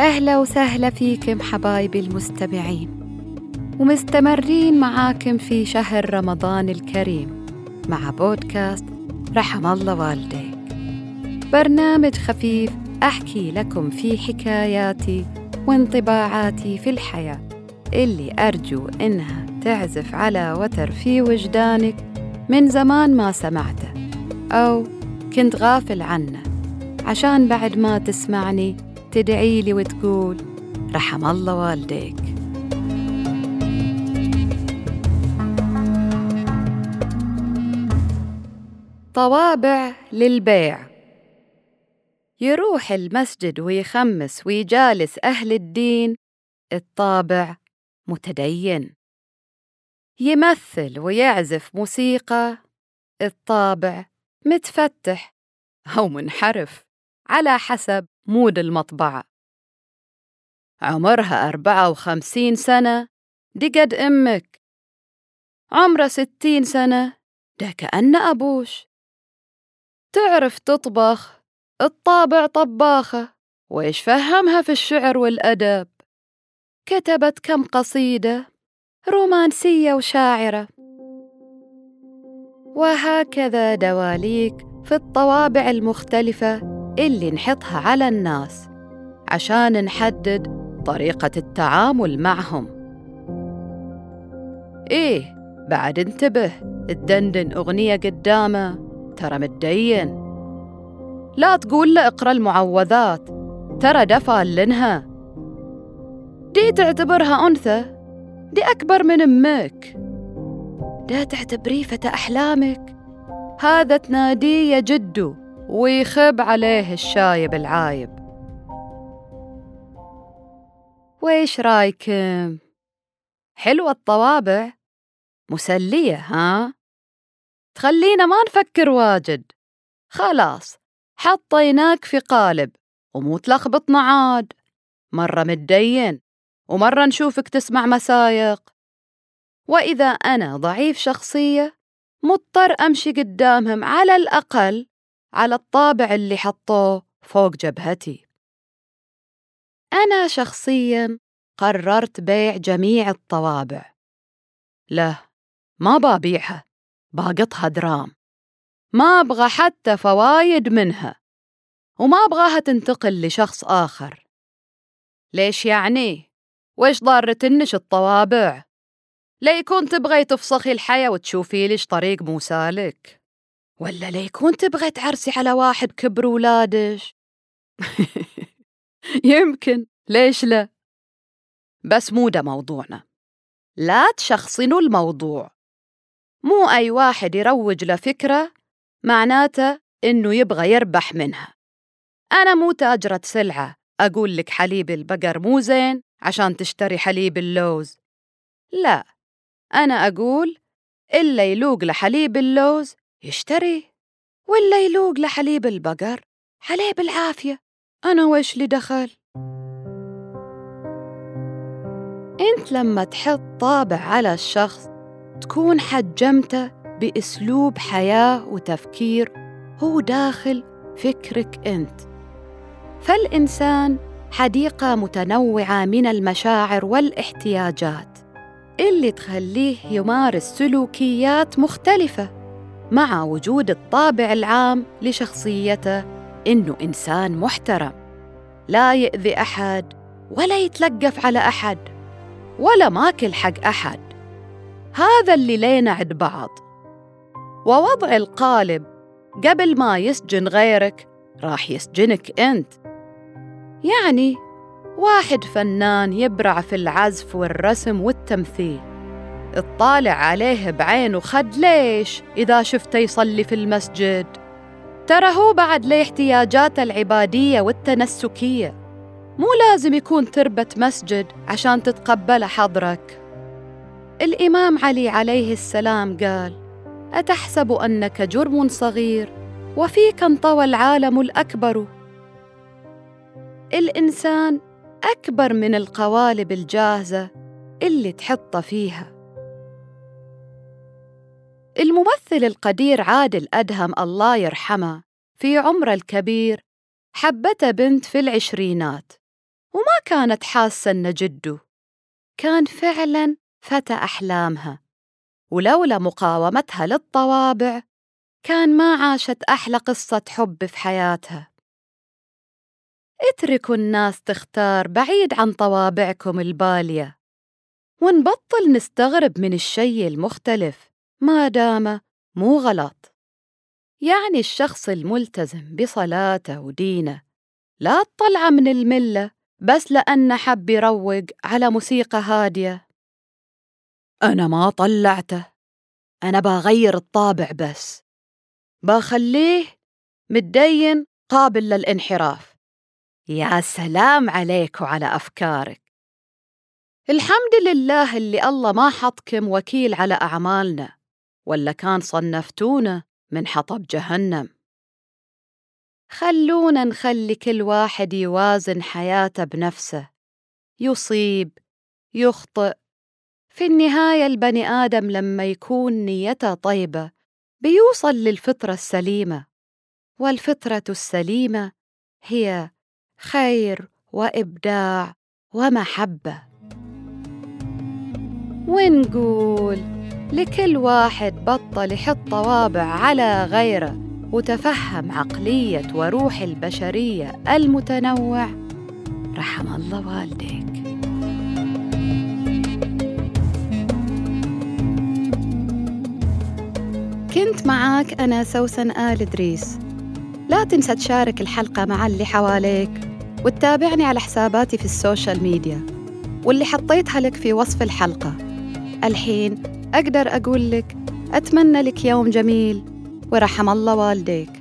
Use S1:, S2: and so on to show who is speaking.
S1: أهلا وسهلا فيكم حبايبي المستمعين. ومستمرين معاكم في شهر رمضان الكريم مع بودكاست رحم الله والديك. برنامج خفيف أحكي لكم فيه حكاياتي وانطباعاتي في الحياة. اللي أرجو إنها تعزف على وتر في وجدانك من زمان ما سمعته. أو كنت غافل عنه. عشان بعد ما تسمعني تدعي لي وتقول رحم الله والديك. طوابع للبيع. يروح المسجد ويخمس ويجالس أهل الدين الطابع متدين. يمثل ويعزف موسيقى الطابع متفتح أو منحرف. على حسب مود المطبعة. عمرها أربعة وخمسين سنة. دي قد أمك. عمرها ستين سنة. ده كأن أبوش. تعرف تطبخ؟ الطابع طباخة. وإيش فهمها في الشعر والأدب؟ كتبت كم قصيدة. رومانسية وشاعرة. وهكذا دواليك في الطوابع المختلفة. اللي نحطها على الناس عشان نحدد طريقة التعامل معهم. إيه بعد انتبه تدندن أغنية قدامه ترى متدين. لا تقول له اقرأ المعوذات ترى دفى لنها. دي تعتبرها أنثى دي أكبر من أمك. دا تعتبريه فتى أحلامك. هذا تناديه يا جدو. ويخب عليه الشايب العايب ويش رأيكم؟ حلوة الطوابع؟ مسلية ها؟ تخلينا ما نفكر واجد خلاص حطيناك في قالب ومو تلخبطنا عاد مرة متدين ومرة نشوفك تسمع مسايق وإذا أنا ضعيف شخصية مضطر أمشي قدامهم على الأقل على الطابع اللي حطوه فوق جبهتي. أنا شخصياً قررت بيع جميع الطوابع. لا ما ببيعها باقطها درام ما أبغى حتى فوايد منها. وما أبغاها تنتقل لشخص آخر. ليش يعني؟ ويش ضارة تنش الطوابع؟ ليكون تبغي تفسخي الحياة وتشوفي ليش طريق مو سالك. ولا ليكون تبغي تعرسي على واحد كبر ولادش؟ يمكن ليش لا؟ بس مو ده موضوعنا. لا تشخصنوا الموضوع. مو أي واحد يروج لفكرة معناته إنه يبغى يربح منها. أنا مو تاجرة سلعة. أقول لك حليب البقر مو زين عشان تشتري حليب اللوز. لا أنا أقول إلا يلوق لحليب اللوز يشتري؟ ولا يلوق لحليب البقر عليه بالعافية أنا ويش لي دخل؟ أنت لما تحط طابع على الشخص تكون حجمته بأسلوب حياة وتفكير هو داخل فكرك أنت. فالإنسان حديقة متنوعة من المشاعر والاحتياجات اللي تخليه يمارس سلوكيات مختلفة. مع وجود الطابع العام لشخصيته إنه إنسان محترم. لا يأذي أحد ولا يتلقف على أحد ولا ماكل حق أحد. هذا اللي لينا عند بعض. ووضع القالب قبل ما يسجن غيرك راح يسجنك أنت. يعني واحد فنان يبرع في العزف والرسم والتمثيل. اطالع عليه بعين خد ليش إذا شفته يصلي في المسجد؟ ترى هو بعد له احتياجاته العبادية والتنسكية. مو لازم يكون تربة مسجد عشان تتقبل حضرك الإمام علي عليه السلام قال أتحسب أنك جرم صغير وفيك انطوى العالم الأكبر؟ الإنسان أكبر من القوالب الجاهزة اللي تحطه فيها. الممثل القدير عادل أدهم الله يرحمه في عمره الكبير حبته بنت في العشرينات وما كانت حاسة إن جده كان فعلاً فتى أحلامها ولولا مقاومتها للطوابع كان ما عاشت أحلى قصة حب في حياتها. اتركوا الناس تختار بعيد عن طوابعكم البالية ونبطل نستغرب من الشي المختلف. ما دام مو غلط. يعني الشخص الملتزم بصلاته ودينه لا تطلعه من الملة بس لأنه حب يروق على موسيقى هادية. أنا ما طلعته. أنا بغير الطابع بس. بخليه متدين قابل للانحراف. يا سلام عليك وعلى أفكارك. الحمد لله اللي الله ما حطكم وكيل على أعمالنا. ولا كان صنفتونا من حطب جهنم. خلونا نخلي كل واحد يوازن حياته بنفسه يصيب يخطئ. في النهاية البني آدم لما يكون نيته طيبة بيوصل للفطرة السليمة والفطرة السليمة هي خير وإبداع ومحبة. ونقول لكل واحد بطل يحط طوابع على غيره وتفهم عقلية وروح البشرية المتنوع. رحم الله والديك. كنت معاك أنا سوسن آل إدريس. لا تنسى تشارك الحلقة مع اللي حواليك وتتابعني على حساباتي في ال social media. واللي حطيتها لك في وصف الحلقة. الحين أقدر أقول لك أتمنى لك يوم جميل ورحم الله والديك.